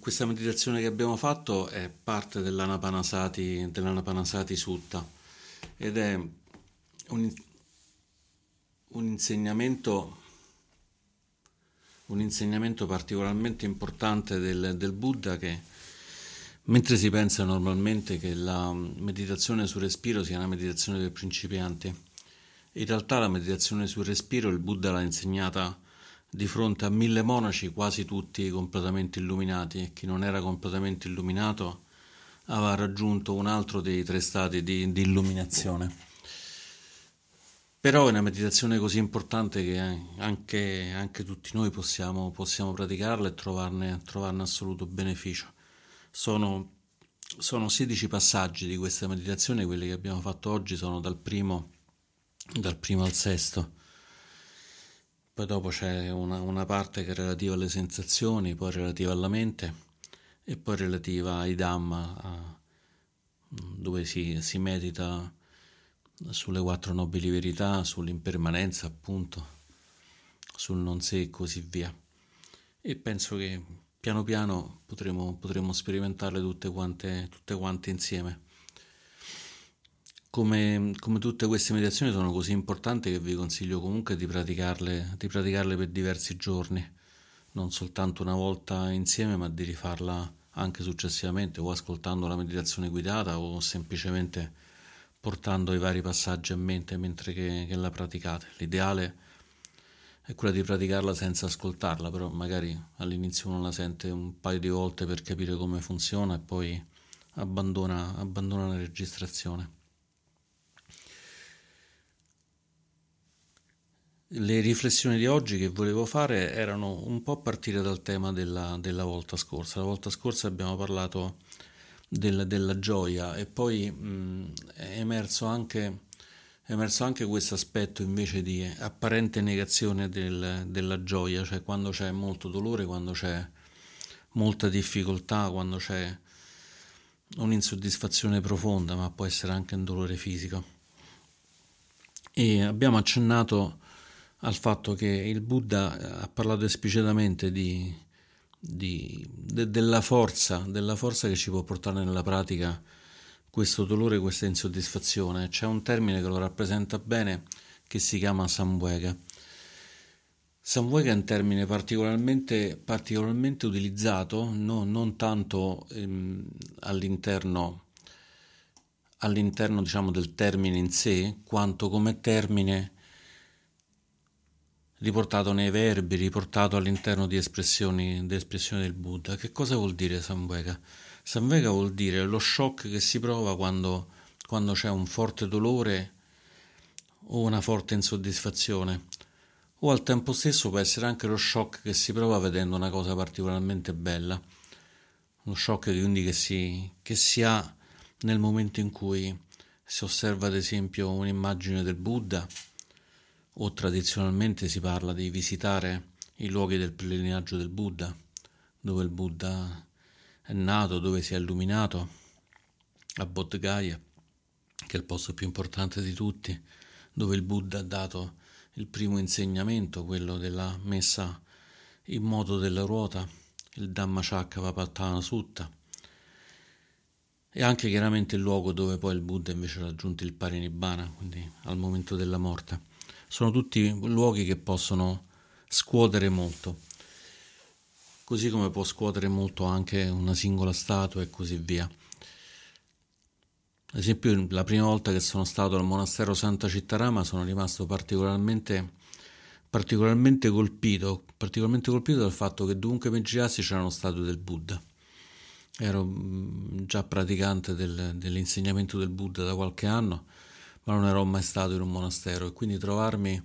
Questa meditazione che abbiamo fatto è parte dell'Anapanasati, dell'Anapanasati Sutta. Ed è un, un, insegnamento, un insegnamento particolarmente importante del, del Buddha che mentre si pensa normalmente che la meditazione sul respiro sia una meditazione per principianti, in realtà la meditazione sul respiro il Buddha l'ha insegnata di fronte a mille monaci, quasi tutti completamente illuminati, e chi non era completamente illuminato aveva raggiunto un altro dei tre stati di, di illuminazione. Però è una meditazione così importante che anche, anche tutti noi possiamo, possiamo praticarla e trovarne, trovarne, assoluto beneficio. Sono, sono 16 passaggi di questa meditazione, quelli che abbiamo fatto oggi sono dal primo, dal primo al sesto poi dopo c'è una, una parte che è relativa alle sensazioni, poi relativa alla mente e poi relativa ai Dhamma, a, dove si, si medita sulle quattro nobili verità, sull'impermanenza appunto, sul non sé e così via. E penso che piano piano potremo, potremo sperimentarle tutte quante, tutte quante insieme. Come, come, tutte queste meditazioni sono così importanti che vi consiglio comunque di praticarle, di praticarle per diversi giorni, non soltanto una volta insieme, ma di rifarla anche successivamente o ascoltando la meditazione guidata o semplicemente portando i vari passaggi a mente mentre che, che la praticate. L'ideale è quella di praticarla senza ascoltarla, però magari all'inizio uno la sente un paio di volte per capire come funziona e poi abbandona, abbandona la registrazione. Le riflessioni di oggi che volevo fare erano un po' a partire dal tema della, della volta scorsa. La volta scorsa abbiamo parlato del, della gioia e poi mh, è, emerso anche, è emerso anche questo aspetto invece di apparente negazione del, della gioia, cioè quando c'è molto dolore, quando c'è molta difficoltà, quando c'è un'insoddisfazione profonda, ma può essere anche un dolore fisico. E abbiamo accennato al fatto che il Buddha eh, ha parlato esplicitamente di, di, de, della, forza, della forza che ci può portare nella pratica questo dolore, questa insoddisfazione. C'è un termine che lo rappresenta bene che si chiama Samvega. Samvega è un termine particolarmente, particolarmente utilizzato, no, non tanto ehm, all'interno, all'interno diciamo, del termine in sé, quanto come termine riportato nei verbi, riportato all'interno di espressioni, di espressioni del Buddha. Che cosa vuol dire Samvega? Samvega vuol dire lo shock che si prova quando, quando c'è un forte dolore o una forte insoddisfazione, o al tempo stesso può essere anche lo shock che si prova vedendo una cosa particolarmente bella, uno shock quindi che si, che si ha nel momento in cui si osserva ad esempio un'immagine del Buddha o tradizionalmente si parla di visitare i luoghi del pellegrinaggio del Buddha, dove il Buddha è nato, dove si è illuminato, a Bodh Gaya, che è il posto più importante di tutti, dove il Buddha ha dato il primo insegnamento, quello della messa in moto della ruota, il Dhammacakkappavattana Sutta, e anche chiaramente il luogo dove poi il Buddha invece ha raggiunto il Parinibbana, quindi al momento della morte sono tutti luoghi che possono scuotere molto, così come può scuotere molto anche una singola statua e così via. Ad esempio, la prima volta che sono stato al monastero Santa Cittarama sono rimasto particolarmente, particolarmente colpito, particolarmente colpito dal fatto che dovunque mi girassi c'erano statue del Buddha. Ero mm, già praticante del, dell'insegnamento del Buddha da qualche anno ma non ero mai stato in un monastero e quindi trovarmi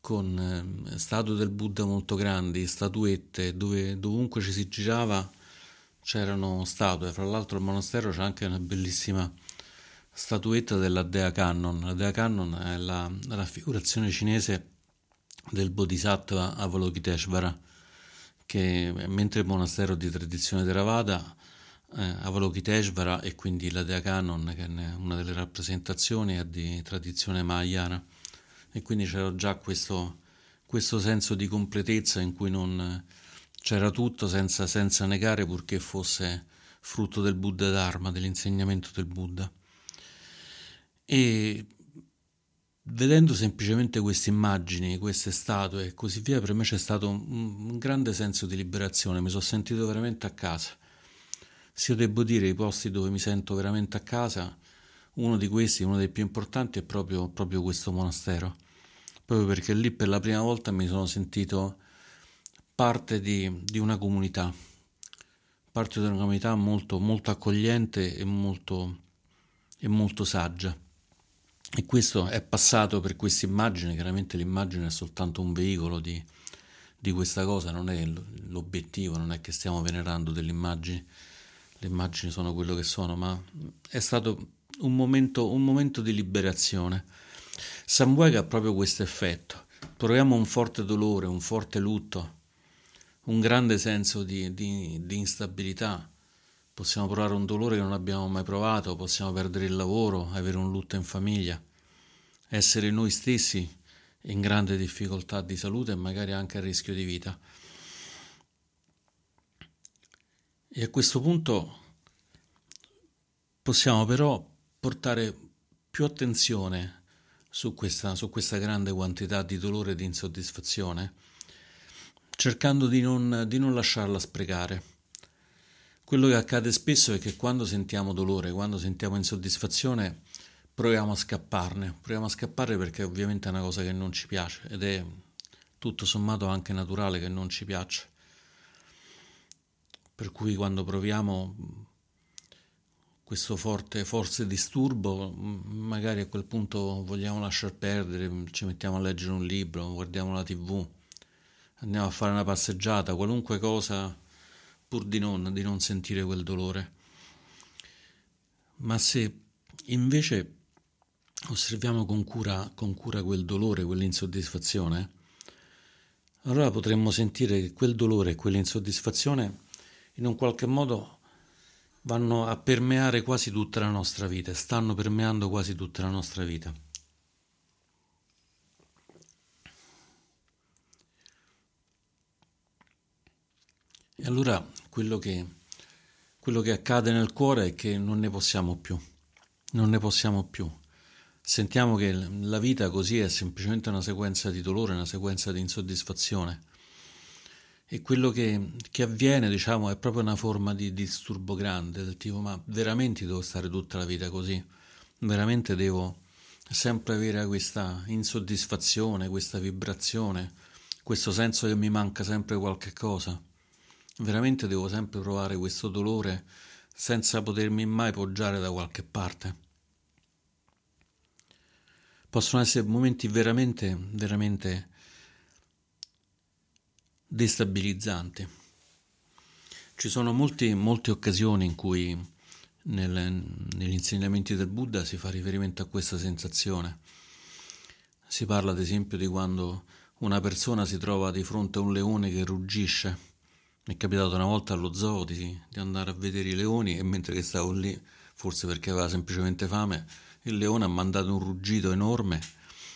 con eh, statue del Buddha molto grandi, statuette, dove dovunque ci si girava c'erano statue. Fra l'altro al monastero c'è anche una bellissima statuetta della Dea Kannon. La Dea Kannon è la raffigurazione cinese del Bodhisattva Avalokiteshvara, che mentre il monastero di tradizione Theravada eh, Avalokiteshvara e quindi la Dea Canon, che è una delle rappresentazioni è di tradizione mahayana. E quindi c'era già questo, questo senso di completezza in cui non, c'era tutto senza, senza negare purché fosse frutto del Buddha Dharma, dell'insegnamento del Buddha. E vedendo semplicemente queste immagini, queste statue e così via, per me c'è stato un, un grande senso di liberazione, mi sono sentito veramente a casa. Se io devo dire i posti dove mi sento veramente a casa, uno di questi, uno dei più importanti, è proprio, proprio questo monastero, proprio perché lì per la prima volta mi sono sentito parte di, di una comunità, parte di una comunità molto, molto accogliente e molto, e molto saggia. E questo è passato per questa immagine, chiaramente l'immagine è soltanto un veicolo di, di questa cosa, non è l'obiettivo, non è che stiamo venerando delle immagini, le immagini sono quello che sono, ma è stato un momento, un momento di liberazione. Sambuega ha proprio questo effetto, proviamo un forte dolore, un forte lutto, un grande senso di, di, di instabilità, possiamo provare un dolore che non abbiamo mai provato, possiamo perdere il lavoro, avere un lutto in famiglia, essere noi stessi in grande difficoltà di salute e magari anche a rischio di vita. E a questo punto possiamo però portare più attenzione su questa, su questa grande quantità di dolore e di insoddisfazione, cercando di non, di non lasciarla sprecare. Quello che accade spesso è che quando sentiamo dolore, quando sentiamo insoddisfazione, proviamo a scapparne, proviamo a scappare perché ovviamente è una cosa che non ci piace ed è tutto sommato anche naturale che non ci piaccia. Per cui quando proviamo questo forte forse disturbo, magari a quel punto vogliamo lasciar perdere, ci mettiamo a leggere un libro, guardiamo la tv, andiamo a fare una passeggiata, qualunque cosa pur di non, di non sentire quel dolore. Ma se invece osserviamo con cura, con cura quel dolore, quell'insoddisfazione, allora potremmo sentire che quel dolore e quell'insoddisfazione in un qualche modo vanno a permeare quasi tutta la nostra vita, stanno permeando quasi tutta la nostra vita. E allora quello che, quello che accade nel cuore è che non ne possiamo più, non ne possiamo più. Sentiamo che la vita così è semplicemente una sequenza di dolore, una sequenza di insoddisfazione. E quello che, che avviene, diciamo, è proprio una forma di disturbo grande, del tipo, ma veramente devo stare tutta la vita così? Veramente devo sempre avere questa insoddisfazione, questa vibrazione, questo senso che mi manca sempre qualche cosa? Veramente devo sempre provare questo dolore senza potermi mai poggiare da qualche parte. Possono essere momenti veramente, veramente destabilizzanti. Ci sono molti, molte occasioni in cui nel, negli insegnamenti del Buddha si fa riferimento a questa sensazione. Si parla ad esempio di quando una persona si trova di fronte a un leone che ruggisce mi è capitato una volta allo zoo di, di andare a vedere i leoni e mentre che stavo lì, forse perché aveva semplicemente fame, il leone ha mandato un ruggito enorme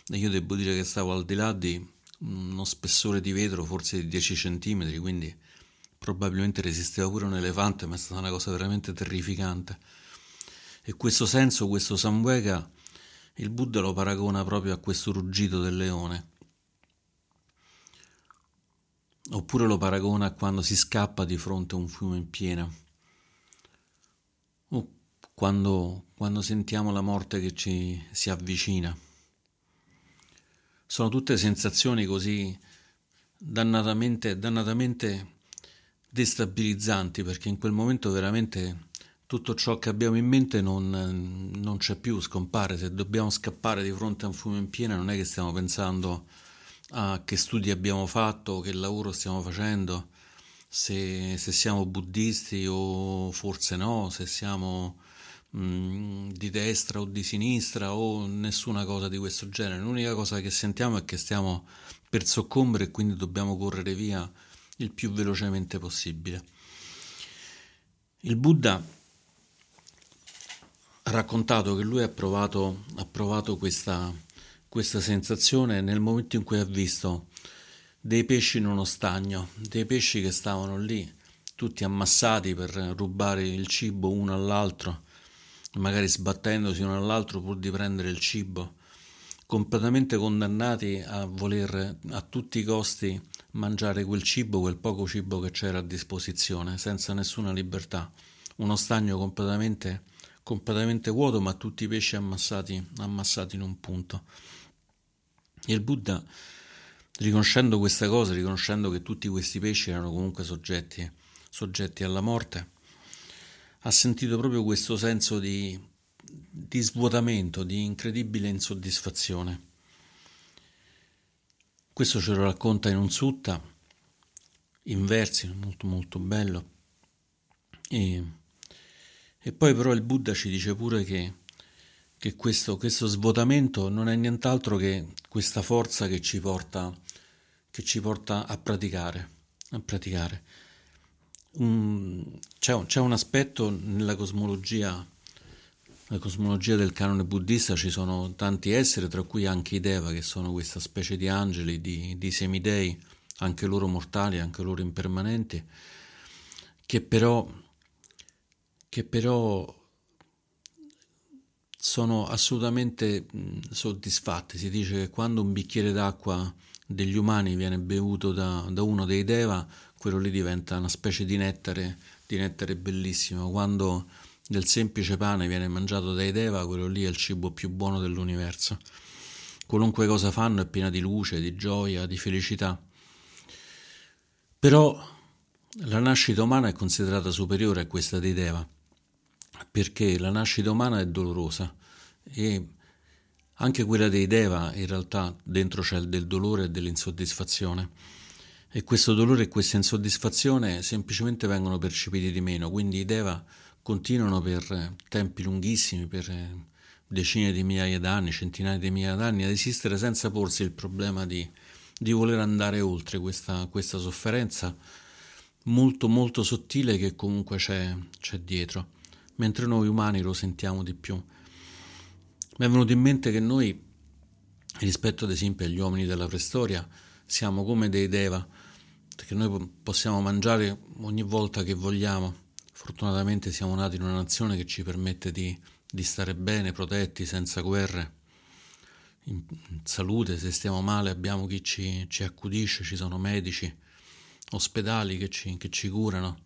e io devo dire che stavo al di là di uno spessore di vetro forse di 10 centimetri, quindi probabilmente resisteva pure un elefante, ma è stata una cosa veramente terrificante. E questo senso, questo Samvega, il Buddha lo paragona proprio a questo ruggito del leone. Oppure lo paragona a quando si scappa di fronte a un fiume in piena. O quando, quando sentiamo la morte che ci si avvicina. Sono tutte sensazioni così dannatamente, dannatamente destabilizzanti perché in quel momento veramente tutto ciò che abbiamo in mente non, non, c'è più, scompare. Se dobbiamo scappare di fronte a un fiume in piena, non è che stiamo pensando a che studi abbiamo fatto, che lavoro stiamo facendo, se, se siamo buddisti o forse no, se siamo mm, di destra o di sinistra o nessuna cosa di questo genere. L'unica cosa che sentiamo è che stiamo per soccombere e quindi dobbiamo correre via il più velocemente possibile. Il Buddha ha raccontato che lui ha provato, ha provato questa questa sensazione nel momento in cui ha visto dei pesci in uno stagno, dei pesci che stavano lì, tutti ammassati per rubare il cibo uno all'altro, magari sbattendosi uno all'altro pur di prendere il cibo, completamente condannati a voler a tutti i costi mangiare quel cibo, quel poco cibo che c'era a disposizione, senza nessuna libertà. Uno stagno completamente, completamente vuoto, ma tutti i pesci ammassati, ammassati in un punto. E il Buddha riconoscendo questa cosa, riconoscendo che tutti questi pesci erano comunque soggetti, soggetti alla morte, ha sentito proprio questo senso di, di svuotamento, di incredibile insoddisfazione. Questo ce lo racconta in un sutta, in versi, molto molto bello. E, e poi però il Buddha ci dice pure che, che questo, questo svuotamento non è nient'altro che questa forza che ci porta che ci porta a praticare. A praticare. Um, c'è, un, c'è, un, aspetto nella cosmologia, la cosmologia del canone buddista, ci sono tanti esseri, tra cui anche i Deva, che sono questa specie di angeli, di, di semidei, anche loro mortali, anche loro impermanenti, che però, che però sono assolutamente soddisfatti. Si dice che quando un bicchiere d'acqua degli umani viene bevuto da, da, uno dei Deva, quello lì diventa una specie di nettare, di nettare bellissimo. Quando del semplice pane viene mangiato dai Deva, quello lì è il cibo più buono dell'universo. Qualunque cosa fanno è piena di luce, di gioia, di felicità. Però la nascita umana è considerata superiore a questa dei Deva, perché la nascita umana è dolorosa e anche quella dei Deva in realtà dentro c'è del dolore e dell'insoddisfazione e questo dolore e questa insoddisfazione semplicemente vengono percepiti di meno, quindi i Deva continuano per tempi lunghissimi, per decine di migliaia d'anni, centinaia di migliaia d'anni ad esistere senza porsi il problema di, di voler andare oltre questa, questa, sofferenza molto molto sottile che comunque c'è, c'è dietro, mentre noi umani lo sentiamo di più. Mi è venuto in mente che noi, rispetto ad esempio agli uomini della preistoria, siamo come dei deva, perché noi possiamo mangiare ogni volta che vogliamo. Fortunatamente siamo nati in una nazione che ci permette di, di stare bene, protetti, senza guerre, in, salute, se stiamo male abbiamo chi ci, ci accudisce, ci sono medici, ospedali che ci, che ci curano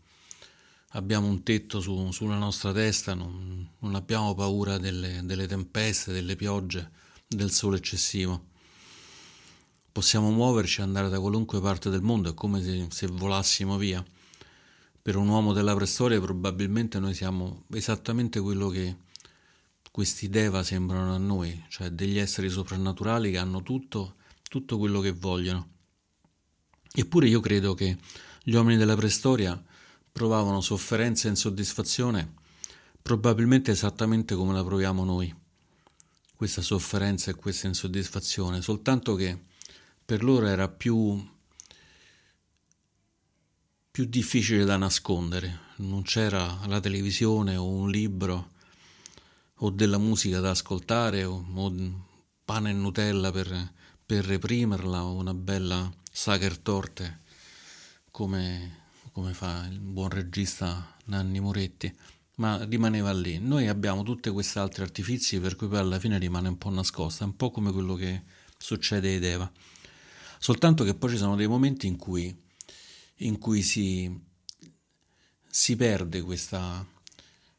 abbiamo un tetto su, sulla nostra testa, non, non abbiamo paura delle, delle, tempeste, delle piogge, del sole eccessivo. Possiamo muoverci e andare da qualunque parte del mondo, è come se, se volassimo via. Per un uomo della preistoria probabilmente noi siamo esattamente quello che questi deva sembrano a noi, cioè degli esseri soprannaturali che hanno tutto, tutto quello che vogliono. Eppure io credo che gli uomini della preistoria provavano sofferenza e insoddisfazione probabilmente esattamente come la proviamo noi, questa sofferenza e questa insoddisfazione, soltanto che per loro era più, più difficile da nascondere, non c'era la televisione o un libro o della musica da ascoltare o, o pane e Nutella per, per reprimerla o una bella sacher torte come come fa il buon regista Nanni Moretti, ma rimaneva lì. Noi abbiamo tutte queste altre artifici per cui poi alla fine rimane un po' nascosta, un po' come quello che succede ai Deva. Soltanto che poi ci sono dei momenti in cui, in cui si, si perde questa,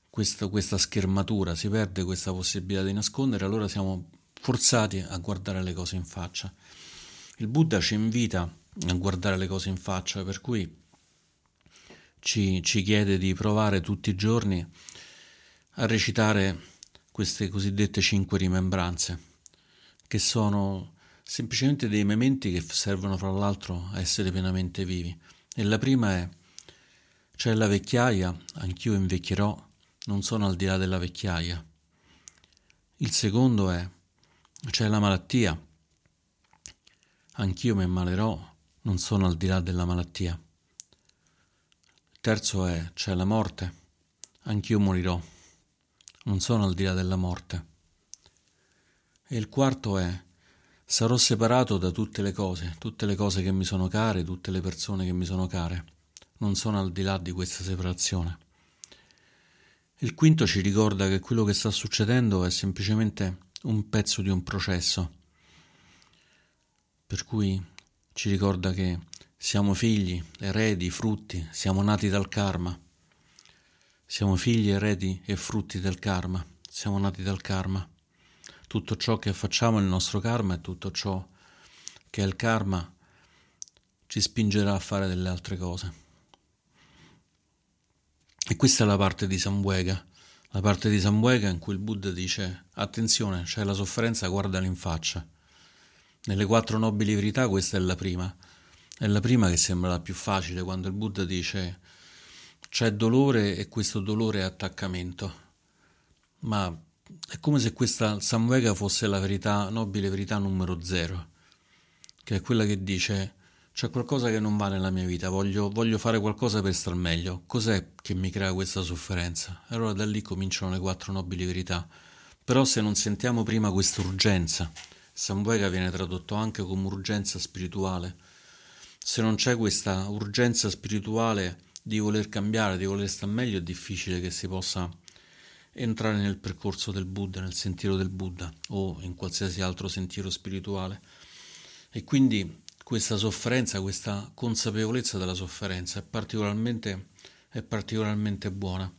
questa, questa schermatura, si perde questa possibilità di nascondere, allora siamo forzati a guardare le cose in faccia. Il Buddha ci invita a guardare le cose in faccia, per cui ci, ci chiede di provare tutti i giorni a recitare queste cosiddette cinque rimembranze, che sono semplicemente dei momenti che servono fra l'altro a essere pienamente vivi. E la prima è c'è la vecchiaia, anch'io invecchierò, non sono al di là della vecchiaia. Il secondo è c'è la malattia, anch'io mi ammalerò, non sono al di là della malattia. Terzo è c'è la morte, anch'io morirò, non sono al di là della morte. E il quarto è sarò separato da tutte le cose, tutte le cose che mi sono care, tutte le persone che mi sono care. Non sono al di là di questa separazione. Il quinto ci ricorda che quello che sta succedendo è semplicemente un pezzo di un processo, per cui ci ricorda che siamo figli, eredi, frutti, siamo nati dal karma. Siamo figli, eredi e frutti del karma, siamo nati dal karma. Tutto ciò che facciamo il nostro karma e tutto ciò che è il karma ci spingerà a fare delle altre cose. E questa è la parte di Sambuega, la parte di Sambuega in cui il Buddha dice attenzione, c'è la sofferenza, guardala in faccia. Nelle quattro nobili verità questa è la prima. È la prima che sembra la più facile quando il Buddha dice c'è dolore e questo dolore è attaccamento. Ma è come se questa Samvega fosse la verità, nobile verità numero zero, che è quella che dice c'è qualcosa che non va nella mia vita, voglio, voglio fare qualcosa per star meglio, cos'è che mi crea questa sofferenza? E allora da lì cominciano le quattro nobili verità. Però se non sentiamo prima questa urgenza, Samvega viene tradotto anche come urgenza spirituale, se non c'è questa urgenza spirituale di voler cambiare, di voler star meglio, è difficile che si possa entrare nel percorso del Buddha, nel sentiero del Buddha o in qualsiasi altro sentiero spirituale. E quindi questa sofferenza, questa consapevolezza della sofferenza è particolarmente, è particolarmente buona.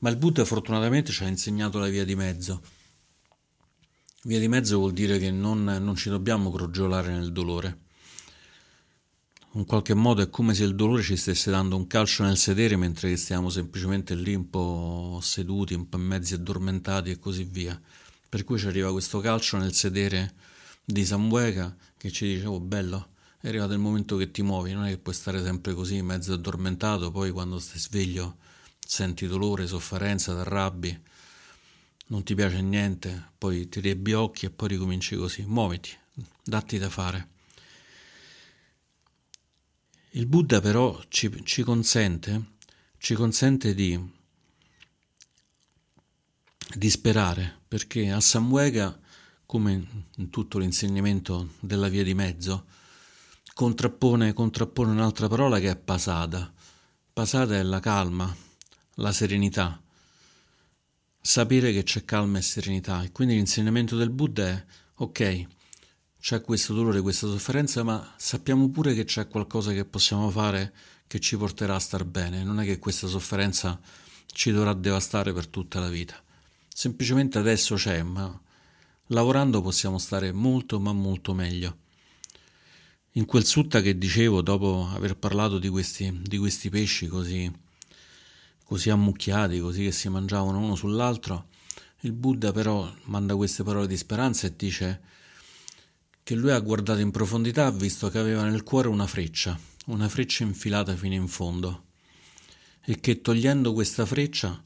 Ma il Buddha fortunatamente ci ha insegnato la via di mezzo. Via di mezzo vuol dire che non, non ci dobbiamo crogiolare nel dolore in qualche modo è come se il dolore ci stesse dando un calcio nel sedere mentre stiamo semplicemente lì un po' seduti, un po' mezzi addormentati e così via. Per cui ci arriva questo calcio nel sedere di Sambuega che ci dice oh bello, è arrivato il momento che ti muovi, non è che puoi stare sempre così mezzo addormentato, poi quando stai sveglio senti dolore, sofferenza, t'arrabbi, non ti piace niente, poi ti riebbi occhi e poi ricominci così, muoviti, datti da fare. Il Buddha però ci, ci, consente, ci consente di, di sperare, perché a Samwega, come in tutto l'insegnamento della via di mezzo, contrappone, contrappone un'altra parola che è pasada. Pasada è la calma, la serenità, sapere che c'è calma e serenità. E quindi l'insegnamento del Buddha è, ok, c'è questo dolore, questa sofferenza, ma sappiamo pure che c'è qualcosa che possiamo fare che ci porterà a star bene. Non è che questa sofferenza ci dovrà devastare per tutta la vita. Semplicemente adesso c'è, ma lavorando possiamo stare molto, ma molto meglio. In quel sutta che dicevo, dopo aver parlato di questi, di questi pesci così, così ammucchiati, così che si mangiavano uno sull'altro, il Buddha però manda queste parole di speranza e dice che lui ha guardato in profondità ha visto che aveva nel cuore una freccia, una freccia infilata fino in fondo, e che togliendo questa freccia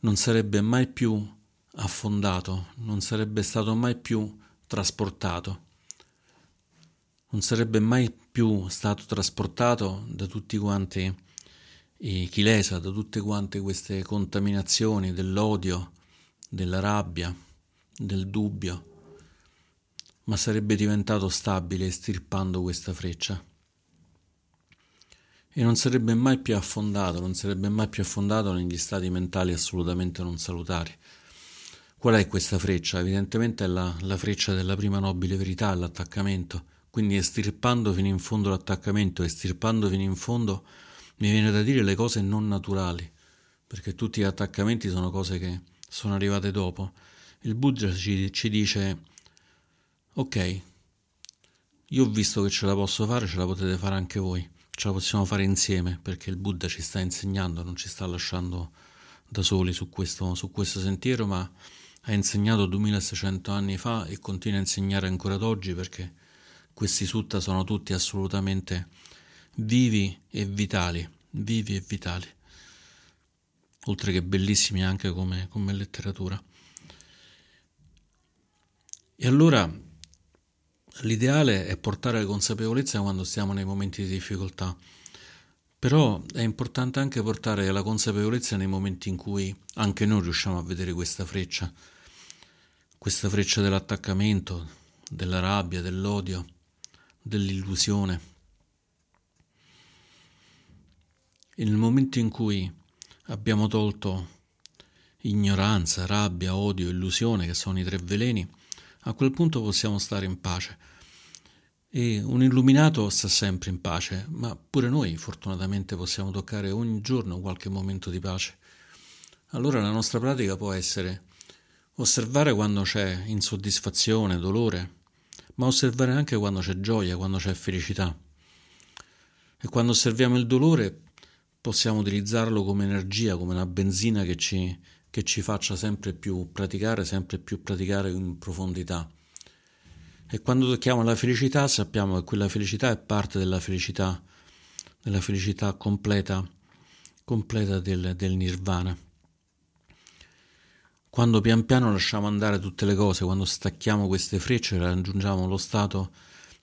non sarebbe mai più affondato, non sarebbe stato mai più trasportato, non sarebbe mai più stato trasportato da tutti quanti i chilesa, da tutte quante queste contaminazioni dell'odio, della rabbia, del dubbio ma sarebbe diventato stabile estirpando questa freccia. E non sarebbe mai più affondato, non sarebbe mai più affondato negli stati mentali assolutamente non salutari. Qual è questa freccia? Evidentemente è la, la freccia della prima nobile verità, l'attaccamento. Quindi estirpando fino in fondo l'attaccamento, estirpando fino in fondo, mi viene da dire le cose non naturali, perché tutti gli attaccamenti sono cose che sono arrivate dopo. Il Buddha ci, ci dice ok, io ho visto che ce la posso fare, ce la potete fare anche voi, ce la possiamo fare insieme perché il Buddha ci sta insegnando, non ci sta lasciando da soli su questo, su questo sentiero, ma ha insegnato 2600 anni fa e continua a insegnare ancora ad oggi perché questi sutta sono tutti assolutamente vivi e vitali, vivi e vitali, oltre che bellissimi anche come, come letteratura. E allora L'ideale è portare la consapevolezza quando stiamo nei momenti di difficoltà, però è importante anche portare la consapevolezza nei momenti in cui anche noi riusciamo a vedere questa freccia. questa freccia dell'attaccamento, della rabbia, dell'odio, dell'illusione. Nel momento in cui abbiamo tolto ignoranza, rabbia, odio, illusione, che sono i tre veleni, a quel punto possiamo stare in pace. E un illuminato sta sempre in pace, ma pure noi fortunatamente possiamo toccare ogni giorno qualche momento di pace. Allora la nostra pratica può essere osservare quando c'è insoddisfazione, dolore, ma osservare anche quando c'è gioia, quando c'è felicità. E quando osserviamo il dolore possiamo utilizzarlo come energia, come una benzina che ci, che ci faccia sempre più praticare, sempre più praticare in profondità. E quando tocchiamo la felicità sappiamo che quella felicità è parte della felicità, della felicità completa, completa del, del nirvana. Quando pian piano lasciamo andare tutte le cose, quando stacchiamo queste frecce, raggiungiamo lo stato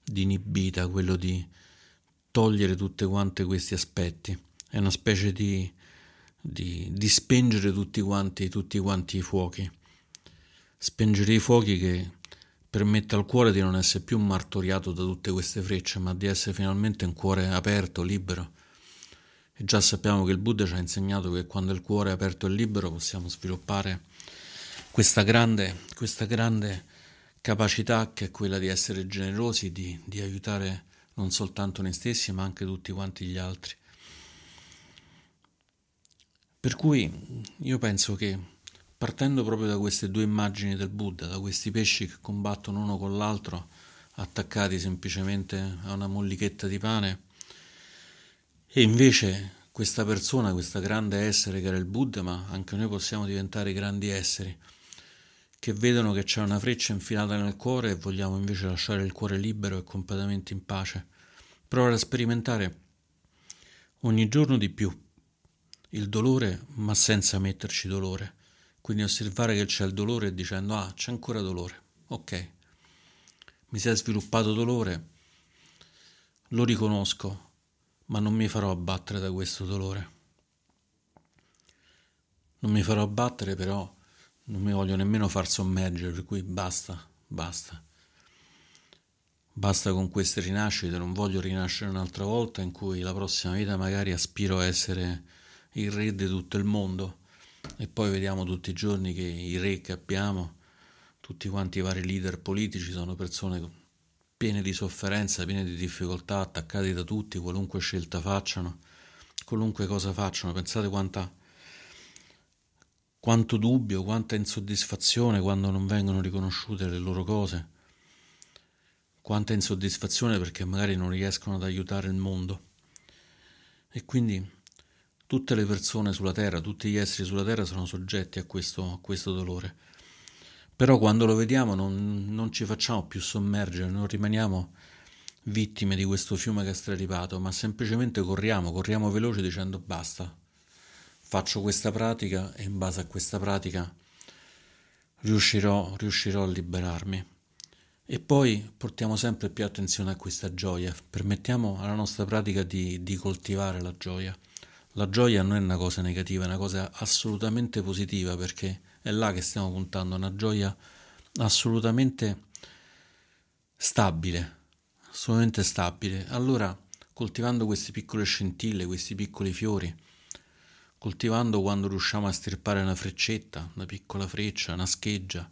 di inibita, quello di togliere tutti quanti questi aspetti. È una specie di, di, di spengere tutti quanti, tutti quanti i fuochi. Spengere i fuochi che permette al cuore di non essere più martoriato da tutte queste frecce, ma di essere finalmente un cuore aperto, libero. E già sappiamo che il Buddha ci ha insegnato che quando il cuore è aperto e libero possiamo sviluppare questa grande, questa grande capacità che è quella di essere generosi, di, di aiutare non soltanto noi stessi ma anche tutti quanti gli altri. Per cui io penso che partendo proprio da queste due immagini del Buddha, da questi pesci che combattono uno con l'altro, attaccati semplicemente a una mollichetta di pane, e invece questa persona, questa grande essere che era il Buddha, ma anche noi possiamo diventare grandi esseri, che vedono che c'è una freccia infilata nel cuore e vogliamo invece lasciare il cuore libero e completamente in pace. Provare a sperimentare ogni giorno di più il dolore, ma senza metterci dolore. Quindi osservare che c'è il dolore dicendo ah, c'è ancora dolore. Ok. Mi si è sviluppato dolore, lo riconosco, ma non mi farò abbattere da questo dolore. Non mi farò abbattere però non mi voglio nemmeno far sommergere, per cui basta, basta. Basta con queste rinascite, non voglio rinascere un'altra volta in cui la prossima vita magari aspiro a essere il re di tutto il mondo. E poi vediamo tutti i giorni che i re che abbiamo, tutti quanti i vari leader politici sono persone piene di sofferenza, piene di difficoltà, attaccati da tutti, qualunque scelta facciano, qualunque cosa facciano, pensate quanta quanto dubbio, quanta insoddisfazione quando non vengono riconosciute le loro cose, quanta insoddisfazione perché magari non riescono ad aiutare il mondo. E quindi tutte le persone sulla Terra, tutti gli esseri sulla Terra sono soggetti a questo, a questo dolore. Però quando lo vediamo non, non ci facciamo più sommergere, non rimaniamo vittime di questo fiume che è straripato, ma semplicemente corriamo, corriamo veloci dicendo basta, faccio questa pratica e in base a questa pratica riuscirò, riuscirò a liberarmi. E poi portiamo sempre più attenzione a questa gioia, permettiamo alla nostra pratica di, di coltivare la gioia. La gioia non è una cosa negativa, è una cosa assolutamente positiva perché è là che stiamo puntando, una gioia assolutamente stabile, assolutamente stabile. Allora, coltivando queste piccole scintille, questi piccoli fiori, coltivando quando riusciamo a stirpare una freccetta, una piccola freccia, una scheggia,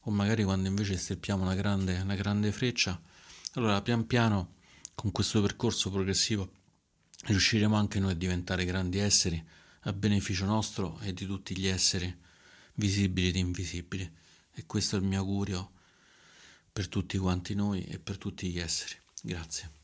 o magari quando invece stirpiamo una grande, una grande freccia, allora pian piano con questo percorso progressivo riusciremo anche noi a diventare grandi esseri a beneficio nostro e di tutti gli esseri visibili ed invisibili. E questo è il mio augurio per tutti quanti noi e per tutti gli esseri. Grazie.